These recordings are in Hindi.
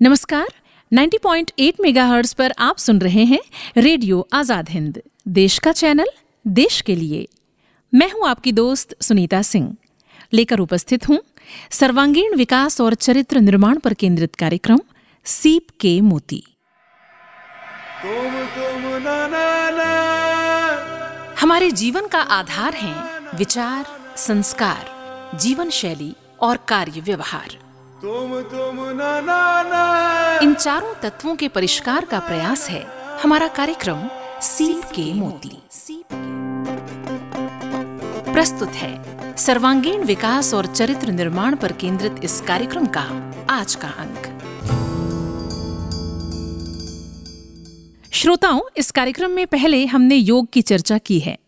नमस्कार 90.8 मेगाहर्ट्ज पर आप सुन रहे हैं रेडियो आज़ाद हिंद देश का चैनल देश के लिए। मैं हूँ आपकी दोस्त सुनीता सिंह। लेकर उपस्थित हूँ सर्वांगीण विकास और चरित्र निर्माण पर केंद्रित कार्यक्रम सीप के मोती। तुम तुम ना ना ना। हमारे जीवन का आधार है विचार संस्कार जीवन शैली और कार्य व्यवहार। तुम तुम ना ना ना। इन चारों तत्वों के परिष्कार का प्रयास है हमारा कार्यक्रम सीप के मोती। प्रस्तुत है सर्वांगीण विकास और चरित्र निर्माण पर केंद्रित इस कार्यक्रम का आज का अंक। श्रोताओं, इस कार्यक्रम में पहले हमने योग की चर्चा की है।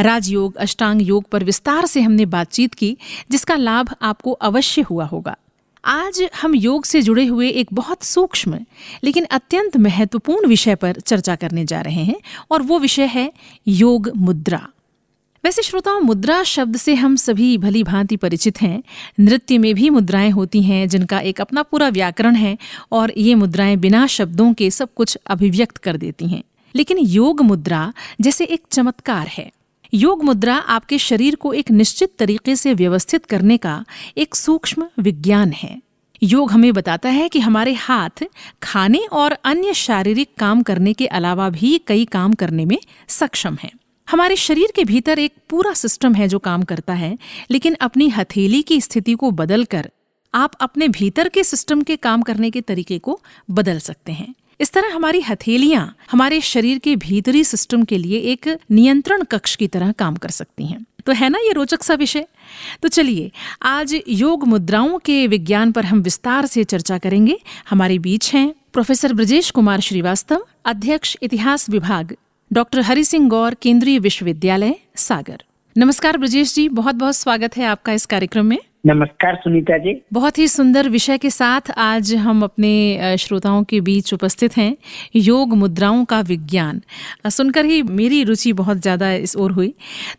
राजयोग, अष्टांग योग पर विस्तार से हमने बातचीत की, जिसका लाभ आपको अवश्य हुआ होगा। आज हम योग से जुड़े हुए एक बहुत सूक्ष्म, लेकिन अत्यंत महत्वपूर्ण विषय पर चर्चा करने जा रहे हैं, और वो विषय है योग मुद्रा। वैसे श्रोताओं, मुद्रा शब्द से हम सभी भली भांति परिचित हैं। नृत्य में भी मुद्राएँ होती हैं, जिनका एक अपना पूरा व्याकरण है, और ये मुद्राएँ बिना शब्दों के सब कुछ अभिव्यक्त कर देती हैं। लेकिन योग मुद्रा जैसे एक चमत्कार है। योग मुद्रा आपके शरीर को एक निश्चित तरीके से व्यवस्थित करने का एक सूक्ष्म विज्ञान है। योग हमें बताता है कि हमारे हाथ खाने और अन्य शारीरिक काम करने के अलावा भी कई काम करने में सक्षम हैं। हमारे शरीर के भीतर एक पूरा सिस्टम है जो काम करता है, लेकिन अपनी हथेली की स्थिति को बदलकर आप अपने भीतर के सिस्टम के काम करने के तरीके को बदल सकते हैं। इस तरह हमारी हथेलियाँ हमारे शरीर के भीतरी सिस्टम के लिए एक नियंत्रण कक्ष की तरह काम कर सकती हैं। तो है ना ये रोचक सा विषय? तो चलिए, आज योग मुद्राओं के विज्ञान पर हम विस्तार से चर्चा करेंगे। हमारे बीच हैं प्रोफेसर ब्रजेश कुमार श्रीवास्तव, अध्यक्ष इतिहास विभाग, डॉक्टर हरि सिंह गौर, केंद्रीय विश्वविद्यालय, सागर। नमस्कार ब्रजेश जी बहुत बहुत स्वागत है आपका इस कार्यक्रम में। नमस्कार सुनीता जी। बहुत ही सुंदर विषय के साथ आज हम अपने श्रोताओं के बीच उपस्थित हैं योग मुद्राओं का विज्ञान। सुनकर ही मेरी रुचि बहुत ज़्यादा इस ओर हुई।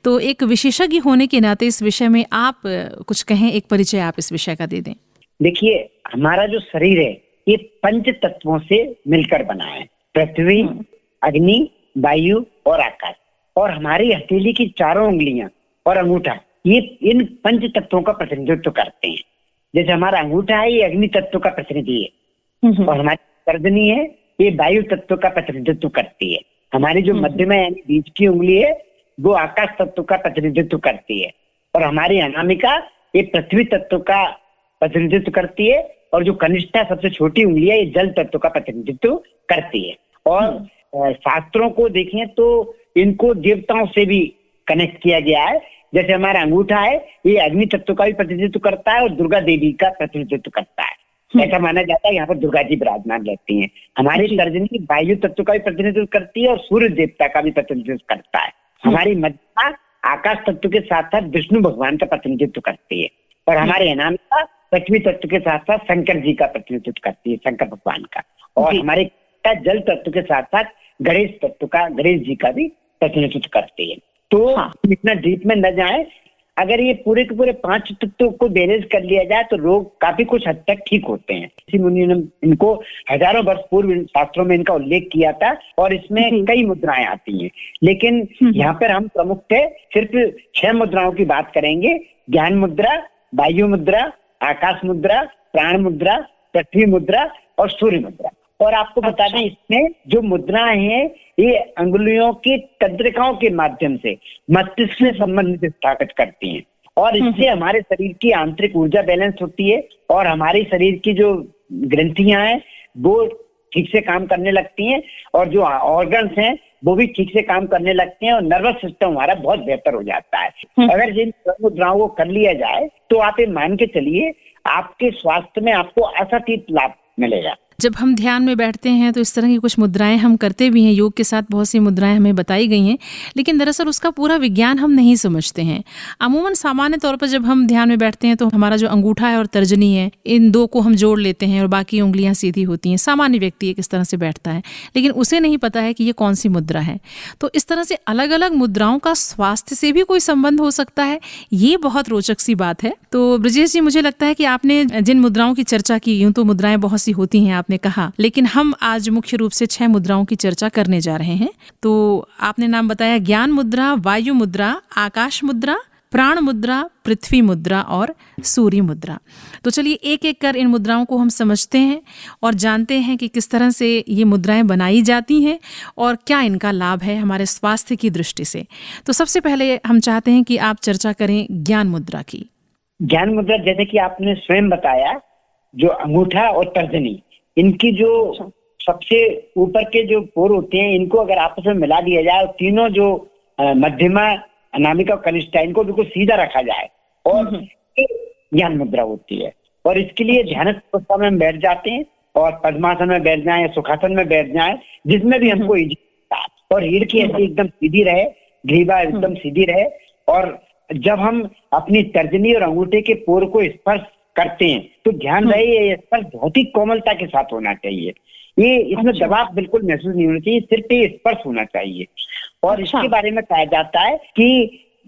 तो एक विशेषज्ञ होने के नाते इस विषय में आप कुछ कहें एक परिचय आप इस विषय का दे दें। देखिए हमारा जो शरीर है ये पंच तत्वों से मिलकर बना है। पृथ्वी हम्म। अग्नि वायु और आकाश। और हमारी हथेली की चारों उंगलियाँ और अंगूठा। ये इन पंच तत्वों का प्रतिनिधित्व करते हैं। जैसे हमारा अंगूठा है ये अग्नि तत्व का प्रतिनिधि है। हम्म। और हमारी गर्दनी है ये वायु तत्व का प्रतिनिधित्व करती है। हमारी जो हम्म। मध्यमा यानी बीच की उंगली है वो आकाश तत्व का प्रतिनिधित्व करती है। और हमारी अनामिका ये पृथ्वी तत्व का प्रतिनिधित्व करती है। और जो कनिष्ठा सबसे छोटी उंगली है ये जल तत्व का प्रतिनिधित्व करती है। और हम्म। शास्त्रों को देखें तो इनको देवताओं से भी कनेक्ट किया गया है। जैसे हमारा अंगूठा है ये अग्नि तत्व का भी प्रतिनिधित्व करता है और दुर्गा देवी का प्रतिनिधित्व करता है। हम्म। ऐसा माना जाता है यहाँ पर दुर्गा जी विराजमान रहती हैं। हमारी तर्जनी वायु तत्व का भी प्रतिनिधित्व करती है और सूर्य देवता का भी प्रतिनिधित्व करता है। हम्म। हमारी मध्या आकाश तत्व के साथ साथ विष्णु भगवान का प्रतिनिधित्व करती है और हम्म। हमारे अनामिका पृथ्वी तत्व के साथ साथ शंकर जी का प्रतिनिधित्व करती है शंकर भगवान का। और हमारे जल तत्व के साथ साथ गणेश तत्व का गणेश जी का भी प्रतिनिधित्व करती है। तो हाँ। इतना डीप में न जाए। अगर ये पूरे के पूरे पाँच तत्वों को बैलेंस कर लिया जाए तो रोग काफ़ी कुछ हद तक ठीक होते हैं। ऋषि मुनि ने इनको हज़ारों वर्ष पूर्व शास्त्रों में इनका उल्लेख किया था और इसमें कई मुद्राएँ आती हैं। लेकिन यहाँ पर हम प्रमुख थे सिर्फ़ छह मुद्राओं की बात करेंगे। ज्ञान मुद्रा वायु मुद्रा आकाश मुद्रा प्राण मुद्रा पृथ्वी मुद्रा और सूर्य मुद्रा। और आपको बता दें अच्छा। इसमें जो मुद्राएँ हैं ये अंगुलियों की तंत्रिकाओं के माध्यम से मस्तिष्क से संबंधित स्थापित करती हैं और हम्म, इससे। हमारे शरीर की आंतरिक ऊर्जा बैलेंस होती है और हमारे शरीर की जो ग्रंथियाँ हैं वो ठीक से काम करने लगती हैं और जो ऑर्गन्स हैं वो भी ठीक से काम करने लगते हैं और नर्वस सिस्टम हमारा बहुत बेहतर हो जाता है हम्म। अगर जिन मुद्राओं को कर लिया जाए तो आप ये मान के चलिए आपके स्वास्थ्य में आपको असातीत लाभ मिलेगा जब हम ध्यान में बैठते हैं तो इस तरह की कुछ मुद्राएँ हम करते भी हैं। योग के साथ बहुत सी मुद्राएँ हमें बताई गई हैं, लेकिन दरअसल उसका पूरा विज्ञान हम नहीं समझते हैं। अमूमन सामान्य तौर पर जब हम ध्यान में बैठते हैं तो हमारा जो अंगूठा है और तर्जनी है, इन दो को हम जोड़ लेते हैं और बाकी उंगलियाँ सीधी होती हैं। सामान्य व्यक्ति एक इस तरह से बैठता है, लेकिन उसे नहीं पता है कि ये कौन सी मुद्रा है। तो इस तरह से अलग अलग मुद्राओं का स्वास्थ्य से भी कोई संबंध हो सकता है, ये बहुत रोचक सी बात है। तो ब्रजेश जी, मुझे लगता है कि आपने जिन मुद्राओं की चर्चा की, यूँ तो मुद्राएँ बहुत सी होती हैं, आप आपने कहा, लेकिन हम आज मुख्य रूप से छह मुद्राओं की चर्चा करने जा रहे हैं। तो आपने नाम बताया ज्ञान मुद्रा, वायु मुद्रा, आकाश मुद्रा, प्राण मुद्रा, पृथ्वी मुद्रा और सूर्य मुद्रा। तो चलिए एक एक कर इन मुद्राओं को हम समझते हैं और जानते हैं कि किस तरह से ये मुद्राएँ बनाई जाती हैं और क्या इनका लाभ है हमारे स्वास्थ्य की दृष्टि से। तो सबसे पहले हम चाहते हैं कि आप चर्चा करें ज्ञान मुद्रा की। ज्ञान मुद्रा जैसे कि आपने स्वयं बताया, जो अंगूठा और तर्जनी इनकी जो अच्छा। सबसे ऊपर के जो पोर होते हैं इनको अगर आपस में मिला दिया जाए और तीनों जो मध्यमा अनामिका और कनिष्ठा इनको बिल्कुल सीधा रखा जाए और हम्म, हम्म। ज्ञान मुद्रा होती है। और इसके लिए ध्यान अवस्था में बैठ जाते हैं और पद्मासन में बैठ जाए सुखासन में बैठ जाए जिसमें भी हमको इजी और रीढ़ की हड्डी एकदम सीधी रहे ग्रीवा एकदम सीधी रहे और जब हम अपनी तर्जनी और अंगूठे के पोर को स्पर्श करते हैं तो ध्यान हम्म। रहे ये स्पर्श बहुत ही कोमलता के साथ होना चाहिए ये इसमें अच्छा। दबाव बिल्कुल महसूस नहीं होना चाहिए सिर्फ़ ये स्पर्श होना चाहिए और अच्छा। इसके बारे में कहा जाता है कि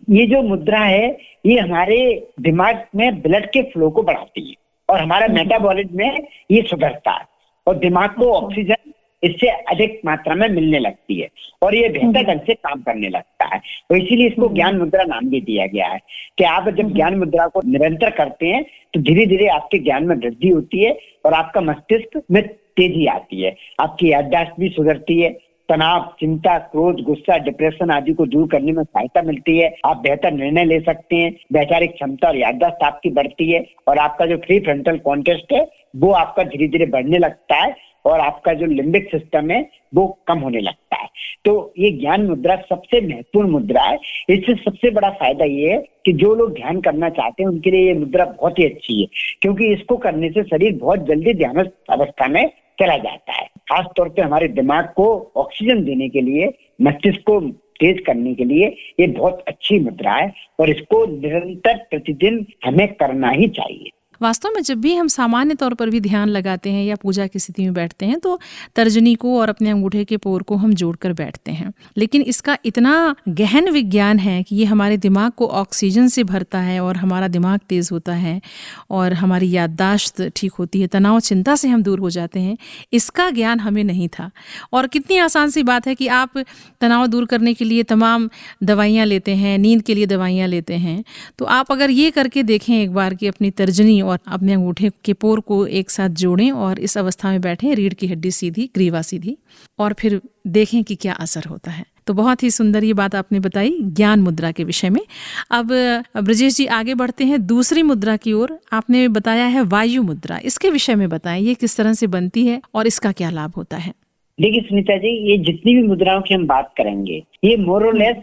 ये जो मुद्रा है ये हमारे दिमाग में ब्लड के फ्लो को बढ़ाती है और हमारा मेटाबॉलिज्म में ये सुधरता है और दिमाग को अच्छा। ऑक्सीजन इससे अधिक मात्रा में मिलने लगती है और ये बेहतर हम्म। ढंग से काम करने लगता है तो इसीलिए इसको हम्म। ज्ञान मुद्रा नाम भी दिया गया है कि आप जब हम्म। ज्ञान मुद्रा को निरंतर करते हैं तो धीरे धीरे आपके ज्ञान में वृद्धि होती है और आपका मस्तिष्क में तेज़ी आती है आपकी याददाश्त भी सुधरती है तनाव चिंता क्रोध गुस्सा डिप्रेशन आदि को दूर करने में सहायता मिलती है आप बेहतर निर्णय ले सकते हैं वैचारिक क्षमता और याददाश्त आपकी बढ़ती है और आपका जो फ्री फ्रंटल कॉन्टेस्ट है वो आपका धीरे धीरे बढ़ने लगता है और आपका जो लिम्बिक सिस्टम है, वो कम होने लगता है। तो ये ज्ञान मुद्रा सबसे महत्वपूर्ण मुद्रा है। इससे सबसे बड़ा फ़ायदा ये है कि जो लोग ध्यान करना चाहते हैं, उनके लिए ये मुद्रा बहुत ही अच्छी है। क्योंकि इसको करने से शरीर बहुत जल्दी ध्यान अवस्था में चला जाता है। खासतौर पर हमारे दिमाग को ऑक्सीजन देने के लिए, मस्तिष्क को तेज करने के लिए ये बहुत अच्छी मुद्रा है। और इसको निरंतर प्रतिदिन हमें करना ही चाहिए। वास्तव में जब भी हम सामान्य तौर पर भी ध्यान लगाते हैं या पूजा की स्थिति में बैठते हैं तो तर्जनी को और अपने अंगूठे के पोर को हम जोड़कर बैठते हैं। लेकिन इसका इतना गहन विज्ञान है कि ये हमारे दिमाग को ऑक्सीजन से भरता है और हमारा दिमाग तेज होता है और हमारी याददाश्त ठीक होती है, तनाव, चिंता से हम दूर हो जाते हैं। इसका ज्ञान हमें नहीं था। और कितनी आसान सी बात है कि आप तनाव दूर करने के लिए तमाम दवाइयाँ लेते हैं, नींद के लिए दवाइयाँ लेते हैं। तो आप अगर ये करके देखें एक बार कि अपनी तर्जनी और अपने अंगूठे के पोर को एक साथ जोड़ें और इस अवस्था में बैठें। रीढ़ की हड्डी सीधी, ग्रीवा सीधी और फिर देखें कि क्या असर होता है। तो बहुत ही सुंदर ये बात आपने बताई ज्ञान मुद्रा के विषय में। अब ब्रजेश जी आगे बढ़ते हैं। दूसरी मुद्रा की ओर आपने बताया है वायु मुद्रा। इसके विषय में बताएँ, ये किस तरह से बनती है और इसका क्या लाभ होता है? देखिए सुनीता जी, ये जितनी भी मुद्राओं की हम बात करेंगे, ये मोरलेस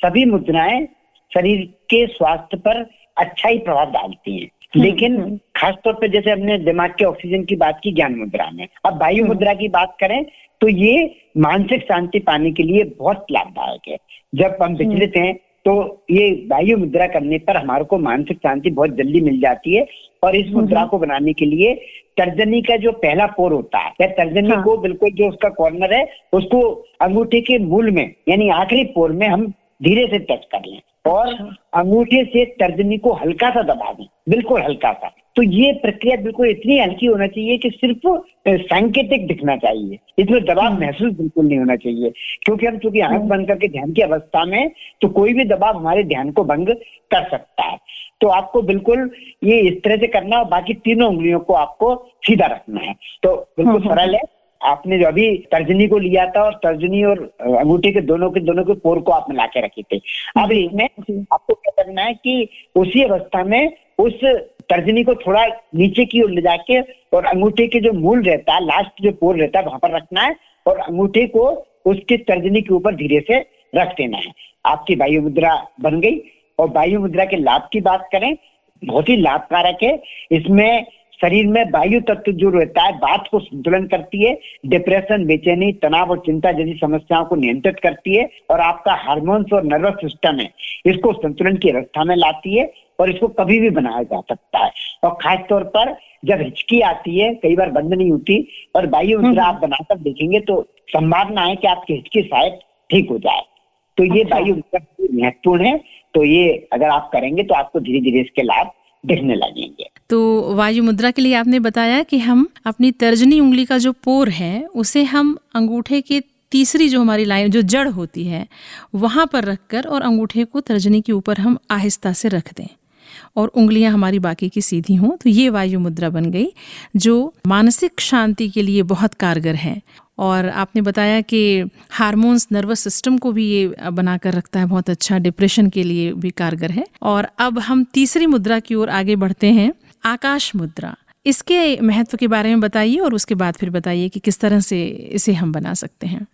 सभी मुद्राएँ शरीर के स्वास्थ्य पर अच्छा ही प्रभाव डालती हैं। लेकिन हम्म। खासतौर पर जैसे हमने दिमाग के ऑक्सीजन की बात की ज्ञान मुद्रा में अब वायु हम्म। मुद्रा की बात करें तो ये मानसिक शांति पाने के लिए बहुत लाभदायक है जब हम विचलित हैं तो ये वायु मुद्रा करने पर हमारे को मानसिक शांति बहुत जल्दी मिल जाती है और इस मुद्रा को बनाने के लिए तर्जनी का जो पहला पोर होता है या तर्जनी हाँ। को बिल्कुल जो उसका कॉर्नर है उसको अंगूठे के मूल में यानी आखिरी पोर में हम धीरे से टच कर लें और। अंगूठे से तर्जनी को हल्का सा दबा दें बिल्कुल हल्का सा तो ये प्रक्रिया बिल्कुल इतनी हल्की होना चाहिए कि सिर्फ़ सांकेतिक दिखना चाहिए इसमें दबाव हम्म। महसूस बिल्कुल नहीं होना चाहिए क्योंकि हम चूँकि आँख हम्म। बंद करके ध्यान की अवस्था में तो कोई भी दबाव हमारे ध्यान को भंग कर सकता है तो आपको बिल्कुल ये इस तरह से करना और बाकी तीनों उंगलियों को आपको सीधा रखना है तो बिल्कुल हम्म, सरल है आपने जो अभी तर्जनी को लिया था और तर्जनी और अंगूठे के दोनों के दोनों के पोर को आप मिला के रखे थे। अब इसमें आपको क्या करना है कि उसी अवस्था में उस तर्जनी को थोड़ा नीचे की ओर ले जाके और अंगूठे के जो मूल रहता है लास्ट जो पोर रहता है वहाँ पर रखना है और अंगूठे को उसके तर्जनी के ऊपर धीरे से रख देना है। आपकी वायु मुद्रा बन गई और वायु मुद्रा के लाभ की बात करें बहुत ही लाभकारक है। इसमें शरीर में वायु तत्व जो रहता है बात को संतुलन करती है डिप्रेशन बेचैनी तनाव और चिंता जैसी समस्याओं को नियंत्रित करती है और आपका हार्मोन्स और नर्वस सिस्टम है इसको संतुलन की अवस्था में लाती है और इसको कभी भी बनाया जा सकता है और खास तौर पर जब हिचकी आती है कई बार बंद नहीं होती और वायु मुद्रा हम्म। आप बनाकर देखेंगे तो संभावना है कि आपकी हिचकी शायद ठीक हो जाए तो ये अच्छा। वायु मुद्रा महत्वपूर्ण है तो ये अगर आप करेंगे तो आपको धीरे धीरे इसके लाभ दिखने लगेंगे। तो वायु मुद्रा के लिए आपने बताया कि हम अपनी तर्जनी उंगली का जो पोर है, उसे हम अंगूठे के तीसरी जो हमारी लाइन, जो जड़ होती है, वहाँ पर रखकर और अंगूठे को तर्जनी के ऊपर हम आहिस्ता से रख दें। और उंगलियाँ हमारी बाकी की सीधी हों तो ये वायु मुद्रा बन गई, जो मानसिक शांति के लिए बहुत कारगर है। और आपने बताया कि हार्मोन्स नर्वस सिस्टम को भी ये बनाकर रखता है बहुत अच्छा डिप्रेशन के लिए भी कारगर है। और अब हम तीसरी मुद्रा की ओर आगे बढ़ते हैं आकाश मुद्रा। इसके महत्व के बारे में बताइए और उसके बाद फिर बताइए कि किस तरह से इसे हम बना सकते हैं।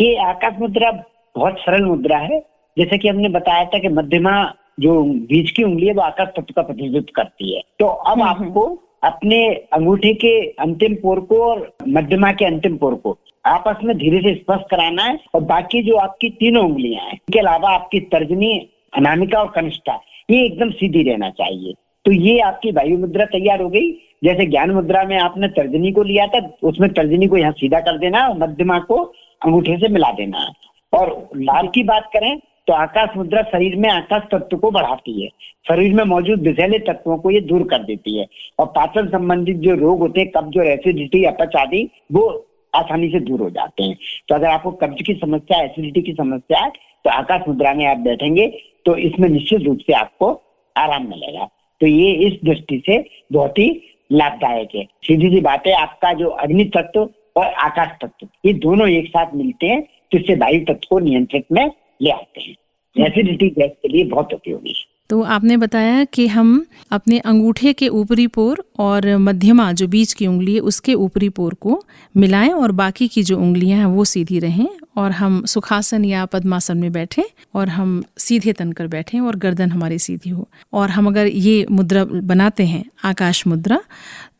ये आकाश मुद्रा बहुत सरल मुद्रा है। जैसे कि हमने बताया था कि मध्यमा जो बीच की उंगली है वो आकाश तत्व का प्रतिनिधित्व करती है। तो अब हम्म, हम्म। आपको अपने अंगूठे के अंतिम पोर को और मध्यमा के अंतिम पोर को आपस में धीरे से स्पर्श कराना है और बाकी जो आपकी तीनों उंगलियाँ हैं इसके अलावा आपकी तर्जनी, अनामिका और कनिष्ठा, ये एकदम सीधी रहना चाहिए। तो ये आपकी वायु मुद्रा तैयार हो गई। जैसे ज्ञान मुद्रा में आपने तर्जनी को लिया था, उसमें तर्जनी को यहाँ सीधा कर देना और मध्यमा को अंगूठे से मिला देना और लाल की बात करें तो आकाश मुद्रा शरीर में आकाश तत्व को बढ़ाती है। शरीर में मौजूद विषैले तत्वों को ये दूर कर देती है। और पाचन संबंधित जो रोग होते हैं, कब्ज और एसिडिटी अपच आदि वो आसानी से दूर हो जाते हैं। तो अगर आपको कब्ज की समस्या एसिडिटी की समस्या है तो आकाश मुद्रा में आप बैठेंगे तो इसमें निश्चित रूप से आपको आराम मिलेगा। तो ये इस दृष्टि से बहुत ही लाभदायक है। सीधी सी बात है, आपका जो अग्नि तत्व और आकाश तत्व, ये दोनों एक साथ मिलते हैं तो इससे वायु तत्व को नियंत्रित में ले आते हैं। एसिडिटी गैस के लिए बहुत उपयोगी है। तो आपने बताया कि हम अपने अंगूठे के ऊपरी पोर और मध्यमा जो बीच की उंगली है, उसके ऊपरी पोर को मिलाएँ और बाकी की जो उंगलियाँ हैं, वो सीधी रहें और हम सुखासन या पद्मासन में बैठें और हम सीधे तन कर बैठें और गर्दन हमारी सीधी हो। और हम अगर ये मुद्रा बनाते हैं, आकाश मुद्रा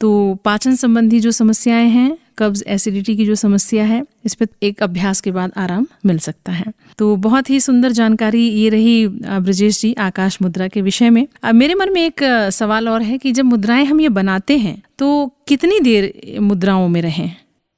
तो पाचन संबंधी जो समस्याएँ हैं कब्ज एसिडिटी की जो समस्या है, इस पर एक अभ्यास के बाद आराम मिल सकता है। तो बहुत ही सुंदर जानकारी ये रही ब्रजेश जी, आकाश मुद्रा के विषय में। अब मेरे मन में एक सवाल और है कि जब मुद्राएँ हम ये बनाते हैं तो कितनी देर मुद्राओं में रहें?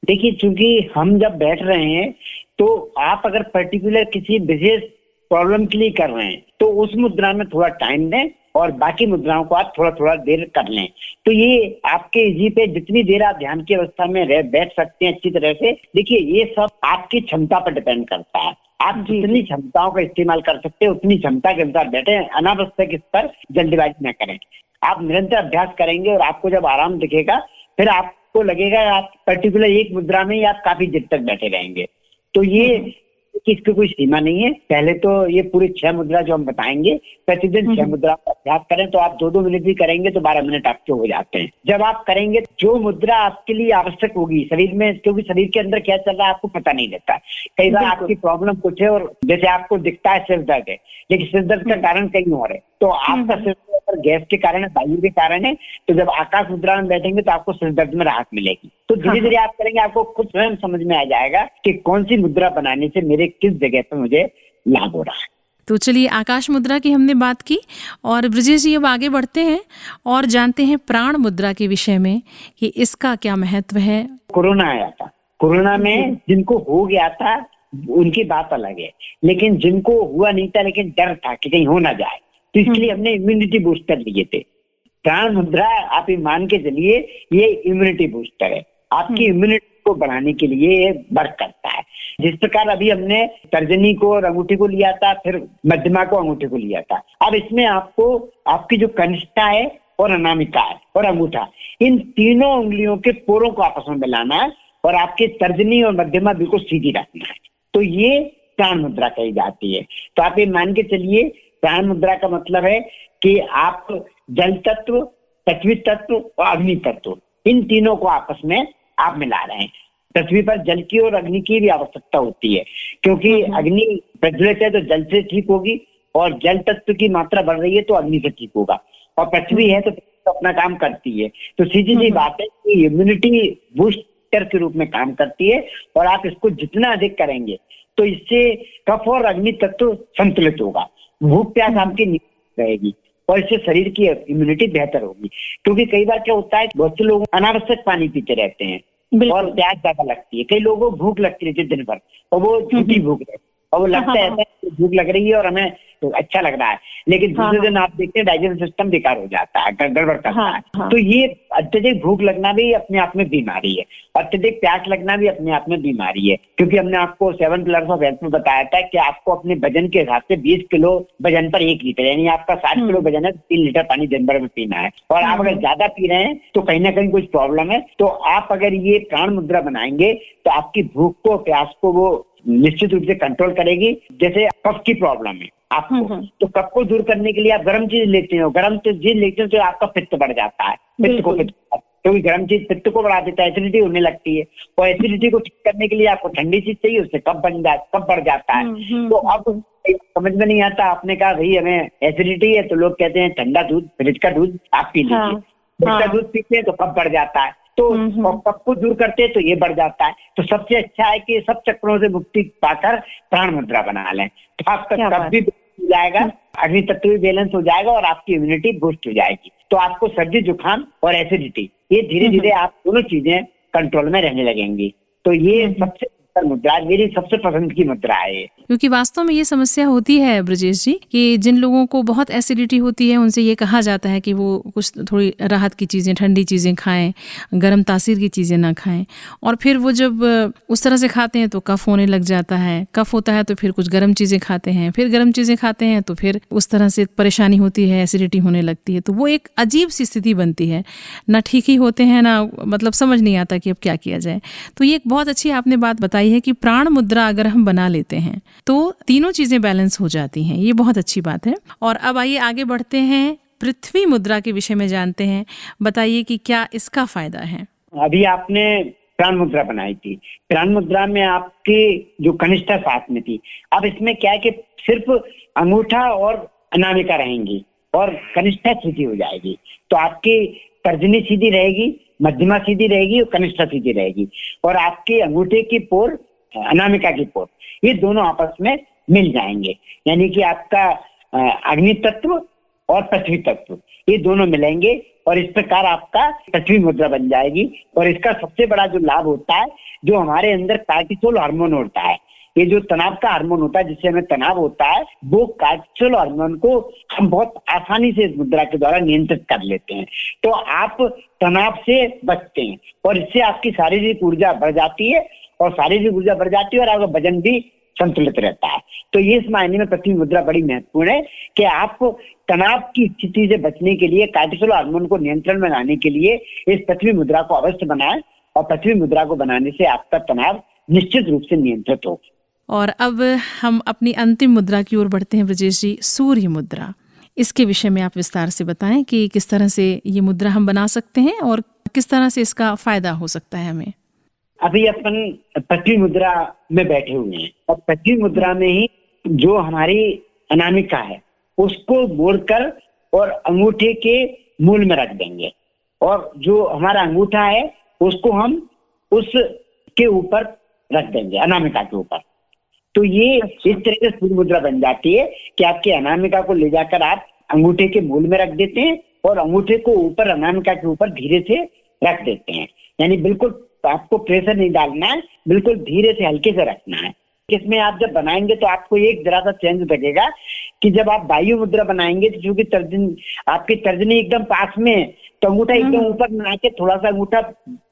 देखिए, चूँकि हम जब बैठ रहे हैं तो आप अगर पर्टिकुलर किसी विशेष प्रॉब्लम के लिए कर रहे हैं तो उस मुद्रा में थोड़ा टाइम दें और बाकी मुद्राओं को आप थोड़ा थोड़ा देर कर लें। तो ये आपके इजी पे जितनी देर आप ध्यान की अवस्था में रह बैठ सकते हैं अच्छी तरह से देखिए ये सब आपकी क्षमता पर डिपेंड करता है। आप जितनी क्षमताओं का इस्तेमाल कर सकते हैं उतनी क्षमता के अनुसार बैठे अनावश्यक इस पर जल्दबाजी न करें। आप निरंतर अभ्यास करेंगे और आपको जब आराम दिखेगा फिर आपको लगेगा आप पर्टिकुलर एक मुद्रा में ही आप काफ़ी देर तक बैठे रहेंगे। तो ये हम्म। कि कोई सीमा नहीं है पहले तो ये पूरी छह मुद्रा जो हम बताएँगे प्रतिदिन छह हम्म। मुद्रा का अभ्यास करें तो आप दो दो मिनट भी करेंगे तो बारह मिनट आपके हो जाते हैं जब आप करेंगे जो मुद्रा आपके लिए आवश्यक होगी शरीर में क्योंकि शरीर के अंदर क्या चल रहा है आपको पता नहीं रहता कई बार आपकी प्रॉब्लम कुछ है और जैसे आपको दिखता है सिर दर्द है लेकिन सिर दर्द का हम्म। कारण कहीं और है तो आपका हम्म। सिर अगर गैस के कारण है वायु के कारण है तो जब आकाश मुद्रा में बैठेंगे तो आपको सिर दर्द में राहत मिलेगी। तो धीरे धीरे आप करेंगे आपको खुद स्वयं समझ में आ जाएगा कि कौन सी मुद्रा बनाने से मेरे किस जगह पर मुझे लाभ हो रहा है। तो चलिए आकाश मुद्रा की हमने बात की और ब्रजेश जी अब आगे बढ़ते हैं और जानते हैं प्राण मुद्रा के विषय में कि इसका क्या महत्व है। कोरोना आया था। कोरोना में जिनको हो गया था उनकी बात अलग है। लेकिन जिनको हुआ नहीं था लेकिन डर था कि कहीं हो ना जाए। तो इसलिए। हमने इम्यूनिटी बूस्टर लिए थे। प्राण मुद्रा आप ये मान के चलिए ये इम्यूनिटी बूस्टर है आपकी इम्यूनिटी हम्म। को बढ़ाने के लिए ये वर्क करता है। जिस प्रकार अभी हमने तर्जनी को और अंगूठी को लिया था फिर मध्यमा को अंगूठी को लिया था। अब इसमें आपको आपकी जो कनिष्ठा है और अनामिका है और अंगूठा इन तीनों उंगलियों के पोरों को आपस में मिलाना है और आपकी तर्जनी और मध्यमा बिल्कुल सीधी रखना है। तो ये प्राण मुद्रा कही जाती है। तो आप ये मान के चलिए प्राण मुद्रा का मतलब है कि आप जल तत्व पृथ्वी तत्व और अग्नि तत्व इन तीनों को आपस में आप मिला रहे हैं। पृथ्वी पर जल की और अग्नि की भी आवश्यकता होती है क्योंकि हम्म। अग्नि प्रज्वलित है तो जल से ठीक होगी और जल तत्व की मात्रा बढ़ रही है तो अग्नि से ठीक होगा। और पृथ्वी है तो, तो अपना काम करती है। तो सीधी सी हम्म। बात है कि इम्यूनिटी बूस्टर के रूप में काम करती है और आप इसको जितना अधिक करेंगे तो इससे कफ और अग्नि तत्व संतुलित होगा। भूख प्यास। आपकी रहेगी और इससे शरीर की इम्यूनिटी बेहतर होगी क्योंकि कई बार क्या होता है बहुत से लोग अनावश्यक पानी पीते रहते हैं और प्यास ज़्यादा लगती है कई लोगों को भूख लगती रहती है दिन भर और वो झूठी भूख रहती है और वो लगता हाँ, हाँ, हाँ। भूख लग रही है और हमें तो अच्छा लग रहा है लेकिन हाँ, दूसरे हाँ। दिन आप देखते हैं डाइजेशन सिस्टम बेकार हो जाता है गड़- गड़बड़ करता हाँ, है हाँ। तो ये अत्यधिक भूख लगना भी अपने आप में बीमारी है अत्यधिक प्यास लगना भी अपने आप में बीमारी है क्योंकि हमने आपको सेवन पिलर्स ऑफ़ हेल्थ में बताया था कि आपको अपने वज़न के हिसाब से 20 किलो वज़न पर एक लीटर यानी आपका 60 हम्म। किलो वज़न है तो तीन लीटर पानी दिन भर में पीना है और आप। अगर ज़्यादा पी रहे हैं तो कहीं ना कहीं कुछ प्रॉब्लम है तो आप अगर ये प्राण मुद्रा बनाएँगे तो आपकी भूख को प्यास को वो निश्चित रूप से कंट्रोल करेगी जैसे कफ की प्रॉब्लम है आपको। हम्म, हम्म। तो कफ को दूर करने के लिए आप गर्म चीज़ लेते हो। गर्म चीज़ लेते हो तो आपका पित्त बढ़ जाता है पित्त को पित्त क्योंकि गर्म चीज़ पित्त को बढ़ा देता है एसिडिटी होने लगती है। और एसिडिटी को ठीक करने के लिए आपको ठंडी चीज़ चाहिए उससे कब बन जा कब बढ़ जाता है। हम्म, तो अब समझ में नहीं आता आपने कहा भाई हमें एसिडिटी है तो लोग कहते हैं ठंडा दूध फ्रिज का दूध आप पी लीजिए। हाँ, फ्रिज का हाँ। दूध पीते हैं तो कब बढ़ जाता है। तो। कब को दूर करते हैं तो ये बढ़ जाता है। तो सबसे अच्छा है कि सब चक्रों से मुक्ति पाकर प्राण मुद्रा बना लें। तो आपका कब भी हो जाएगा अग्नि तत्व भी बैलेंस हो जाएगा और आपकी इम्यूनिटी बूस्ट हो जाएगी। तो आपको सर्दी जुकाम और एसिडिटी ये धीरे धीरे आप दोनों चीज़ें कंट्रोल में रहने लगेंगी। तो ये सबसे मुद्रा मेरी सबसे पसंद की मुद्रा है। क्योंकि वास्तव में ये समस्या होती है, ब्रजेश जी, कि जिन लोगों को बहुत एसिडिटी होती है, उनसे ये कहा जाता है कि वो कुछ थोड़ी राहत की चीज़ें, ठंडी चीज़ें खाएँ, गर्म तासीर की चीज़ें ना खाएँ। और फिर वो जब उस तरह से खाते हैं तो कफ होने लग जाता है। कफ होता है तो फिर कुछ गर्म चीज़ें खाते हैं। फिर गर्म चीज़ें खाते हैं तो फिर उस तरह से परेशानी होती है, एसिडिटी होने लगती है। तो वो एक अजीब सी स्थिति बनती है। ना ठीक ही होते हैं, ना मतलब समझ नहीं आता कि अब क्या किया जाए। तो ये एक बहुत अच्छी आपने बात बताई है कि प्राण मुद्रा अगर हम बना लेते हैं तो तीनों चीज़ें बैलेंस हो जाती हैं। ये बहुत अच्छी बात है। और अब आइए आगे बढ़ते हैं। पृथ्वी मुद्रा के विषय में जानते हैं। बताइए कि क्या इसका फ़ायदा है? अभी आपने प्राण मुद्रा बनाई थी। प्राण मुद्रा में आपकी जो कनिष्ठा साथ में थी, अब इसमें क्या है कि सिर्फ़ अंगूठा और अनामिका रहेंगी और कनिष्ठा सीधी हो जाएगी। तो आपकी तर्जनी सीधी रहेगी मध्यमा सीधी रहेगी और कनिष्ठा सीधी रहेगी। और आपके अंगूठे की पोर, अनामिका की पोर, ये दोनों आपस में मिल जाएँगे। यानी कि आपका अग्नि तत्व और पृथ्वी तत्व, ये दोनों मिलेंगे और इस प्रकार आपका पृथ्वी मुद्रा बन जाएगी। और इसका सबसे बड़ा जो लाभ होता है, जो हमारे अंदर कार्टिसोल हार्मोन होता है ये जो तनाव का हार्मोन होता है, जिससे हमें तनाव होता है, वो कार्टिसोल हार्मोन को हम बहुत आसानी से इस मुद्रा के द्वारा नियंत्रित कर लेते हैं। तो आप तनाव से बचते हैं और इससे आपकी शारीरिक ऊर्जा बढ़ जाती है और शारीरिक ऊर्जा बढ़ जाती है और आपका वज़न भी संतुलित रहता है। तो ये इस मायने में पृथ्वी मुद्रा बड़ी महत्वपूर्ण है कि आप तनाव की स्थिति से बचने के लिए कार्टिसोल हार्मोन को नियंत्रण में लाने के लिए इस पृथ्वी मुद्रा को अवश्य बनाएँ और पृथ्वी मुद्रा को बनाने से आपका तनाव निश्चित रूप से नियंत्रित हो। और अब हम अपनी अंतिम मुद्रा की ओर बढ़ते हैं, ब्रजेश जी, सूर्य मुद्रा। इसके विषय में आप विस्तार से बताएँ कि किस तरह से ये मुद्रा हम बना सकते हैं और किस तरह से इसका फ़ायदा हो सकता है हमें। अभी अपन पृथ्वी मुद्रा में बैठे हुए हैं और पृथ्वी मुद्रा में ही जो हमारी अनामिका है, उसको मोड़कर और अंगूठे के मूल में रख देंगे। और जो हमारा अंगूठा है, उसको हम उस के ऊपर रख देंगे, अनामिका के ऊपर। तो ये इस तरह से सूर्य मुद्रा बन जाती है कि आपके अनामिका को ले जाकर आप अंगूठे के मूल में रख देते हैं और अंगूठे को ऊपर अनामिका के ऊपर धीरे से रख देते हैं। यानी बिल्कुल आपको प्रेशर नहीं डालना है बिल्कुल धीरे से हल्के से रखना है। इसमें आप जब बनाएँगे तो आपको एक जरा सा चेंज लगेगा कि जब आप वायु मुद्रा बनाएँगे तो चूँकि तर्जनी आपकी तर्जनी एकदम पास में है तो अंगूठा एकदम ऊपर ना के थोड़ा सा अंगूठा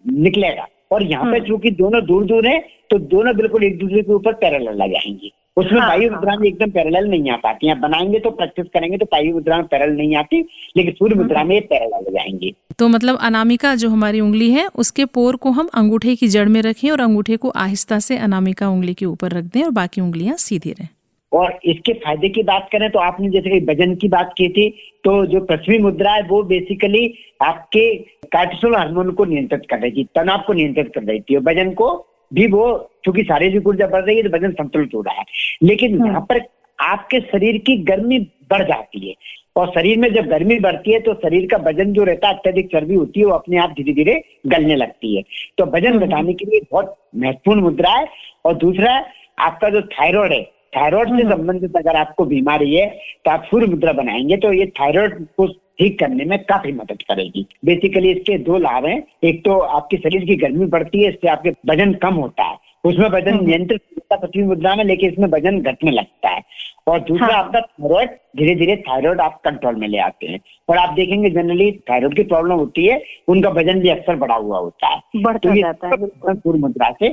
निकलेगा। और यहाँ पे चूँकि दोनों दूर दूर है तो दोनों बिल्कुल एक दूसरे के ऊपर पैरेलल आ जाएँगी। उसमें हाँ, वायु हाँ, मुद्रा में एकदम पैरेलल नहीं आ पाती। आप बनाएँगे तो प्रैक्टिस करेंगे तो वायु मुद्रा में पैरेलल नहीं आती लेकिन सूर्य मुद्रा में पैरेलल आ जाएँगी। तो मतलब अनामिका जो हमारी उंगली है उसके पोर को हम अंगूठे की जड़ में रखें और अंगूठे को आहिस्ता से अनामिका उंगली के ऊपर रख दें और बाकी उंगलियाँ सीधी रहें। और इसके फ़ायदे की बात करें तो आपने जैसे कि वज़न की बात की थी तो जो पृथ्वी मुद्रा है वो बेसिकली आपके कार्टिसोल हार्मोन को नियंत्रित कर रही थी तनाव को नियंत्रित कर रही थी वज़न को भी वो चूँकि शारीरिक ऊर्जा बढ़ रही है तो वज़न संतुलित हो रहा है। लेकिन यहाँ पर आपके शरीर की गर्मी बढ़ जाती है और शरीर में जब गर्मी बढ़ती है तो शरीर का वज़न जो रहता है अत्यधिक चर्बी होती है वो अपने आप धीरे धीरे गलने लगती है। तो वज़न घटाने के लिए बहुत महत्वपूर्ण मुद्रा है और दूसरा आपका जो थायराइड है थायराइड से संबंधित अगर आपको बीमारी है तो आप सूर्य मुद्रा बनाएँगे तो ये थायराइड को ठीक करने में काफ़ी मदद करेगी। बेसिकली इसके दो लाभ हैं। एक तो आपके शरीर की गर्मी बढ़ती है इससे आपके वज़न कम होता है। उसमें वज़न नियंत्रित होता है पृथ्वी मुद्रा में लेकिन इसमें वज़न घटने लगता है। और दूसरा हाँ। आपका थायराइड धीरे धीरे थायराइड आप कंट्रोल में ले आते हैं। और आप देखेंगे जनरली थायराइड की प्रॉब्लम होती है उनका वज़न भी अक्सर बढ़ा हुआ होता है। बढ़ता तो ये जाता है सूर्य मुद्रा से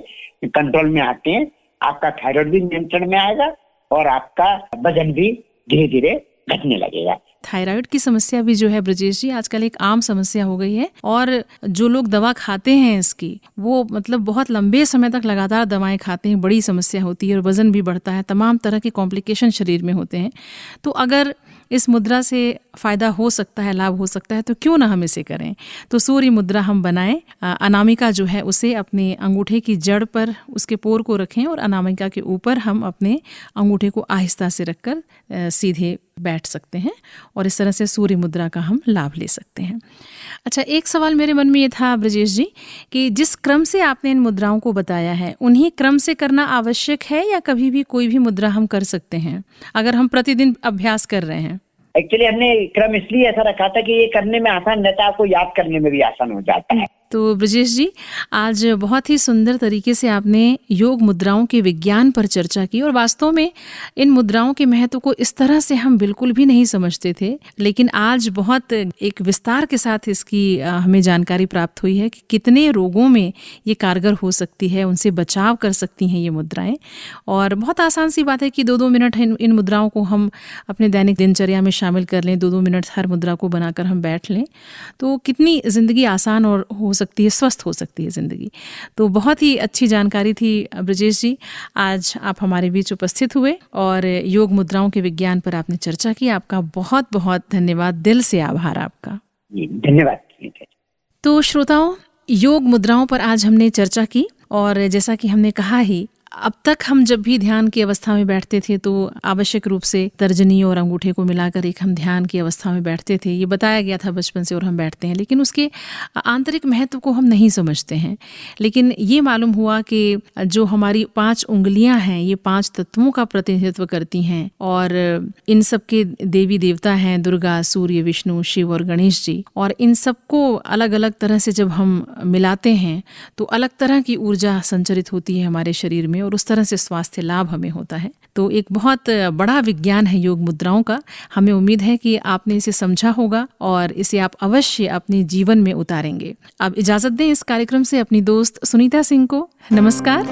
कंट्रोल में आते हैं। आपका थायराइड भी नियंत्रण में आएगा और आपका वज़न भी धीरे धीरे घटने लगेगा। थायराइड की समस्या भी जो है ब्रजेश जी, आजकल एक आम समस्या हो गई है और जो लोग दवा खाते हैं इसकी, वो मतलब बहुत लंबे समय तक लगातार दवाएँ खाते हैं, बड़ी समस्या होती है और वज़न भी बढ़ता है, तमाम तरह के कॉम्प्लिकेशन शरीर में होते हैं। तो अगर इस मुद्रा से फ़ायदा हो सकता है, लाभ हो सकता है तो क्यों ना हम इसे करें? तो सूर्य मुद्रा हम बनाएँ। अनामिका जो है, उसे अपने अंगूठे की जड़ पर उसके पोर को रखें और अनामिका के ऊपर हम अपने अंगूठे को आहिस्ता से रखकर सीधे बैठ सकते हैं और इस तरह से सूर्य मुद्रा का हम लाभ ले सकते हैं। अच्छा एक सवाल मेरे मन में ये था ब्रजेश जी कि जिस क्रम से आपने इन मुद्राओं को बताया है, उन्हीं क्रम से करना आवश्यक है या कभी भी कोई भी मुद्रा हम कर सकते हैं, अगर हम प्रतिदिन अभ्यास कर रहे हैं? एक्चुअली हमने क्रम इसलिए ऐसा रखा था कि ये करने में आसान रहता है आपको याद करने में भी आसान हो जाता है। तो ब्रजेश जी आज बहुत ही सुंदर तरीके से आपने योग मुद्राओं के विज्ञान पर चर्चा की और वास्तव में इन मुद्राओं के महत्व को इस तरह से हम बिल्कुल भी नहीं समझते थे। लेकिन आज बहुत एक विस्तार के साथ इसकी हमें जानकारी प्राप्त हुई है कि कितने रोगों में ये कारगर हो सकती है उनसे बचाव कर सकती हैं ये मुद्राएँ। और बहुत आसान सी बात है कि दो दो मिनट इन, इन मुद्राओं को हम अपने दैनिक दिनचर्या में शामिल कर लें दो दो मिनट हर मुद्रा को बनाकर हम बैठ लें। तो कितनी ज़िंदगी आसान और हो सकती है स्वस्थ हो सकती है ज़िंदगी। तो बहुत ही अच्छी जानकारी थी ब्रजेश जी। आज आप हमारे बीच उपस्थित हुए और योग मुद्राओं के विज्ञान पर आपने चर्चा की। आपका बहुत बहुत धन्यवाद। दिल से आभार आपका। धन्यवाद। तो श्रोताओं योग मुद्राओं पर आज हमने चर्चा की और जैसा कि हमने कहा ही अब तक हम जब भी ध्यान की अवस्था में बैठते थे तो आवश्यक रूप से तर्जनी और अंगूठे को मिलाकर एक हम ध्यान की अवस्था में बैठते थे। ये बताया गया था बचपन से और हम बैठते हैं, लेकिन उसके आंतरिक महत्व को हम नहीं समझते हैं। लेकिन ये मालूम हुआ कि जो हमारी पाँच उंगलियाँ हैं, ये पाँच तत्वों का प्रतिनिधित्व करती हैं और इन सब के देवी देवता हैं दुर्गा, सूर्य, विष्णु, शिव और गणेश जी। और इन सबको अलग अलग तरह से जब हम मिलाते हैं तो अलग तरह की ऊर्जा संचरित होती है हमारे शरीर में और उस तरह से स्वास्थ्य लाभ हमें होता है। तो एक बहुत बड़ा विज्ञान है योग मुद्राओं का। हमें उम्मीद है कि आपने इसे समझा होगा और इसे आप अवश्य अपने जीवन में उतारेंगे। अब इजाज़त दें इस कार्यक्रम से अपनी दोस्त सुनीता सिंह को। नमस्कार।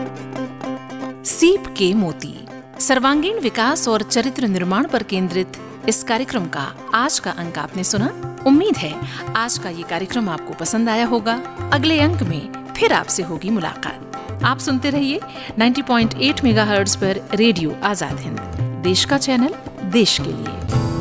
सीप के मोती, सर्वांगीण विकास और चरित्र निर्माण पर केंद्रित इस कार्यक्रम का आज का अंक आपने सुना। उम्मीद है आज का ये कार्यक्रम आपको पसंद आया होगा। अगले अंक में फिर आपसे होगी मुलाकात। आप सुनते रहिए 90.8 मेगाहर्ट्ज पर रेडियो आज़ाद हिंद। देश का चैनल, देश के लिए।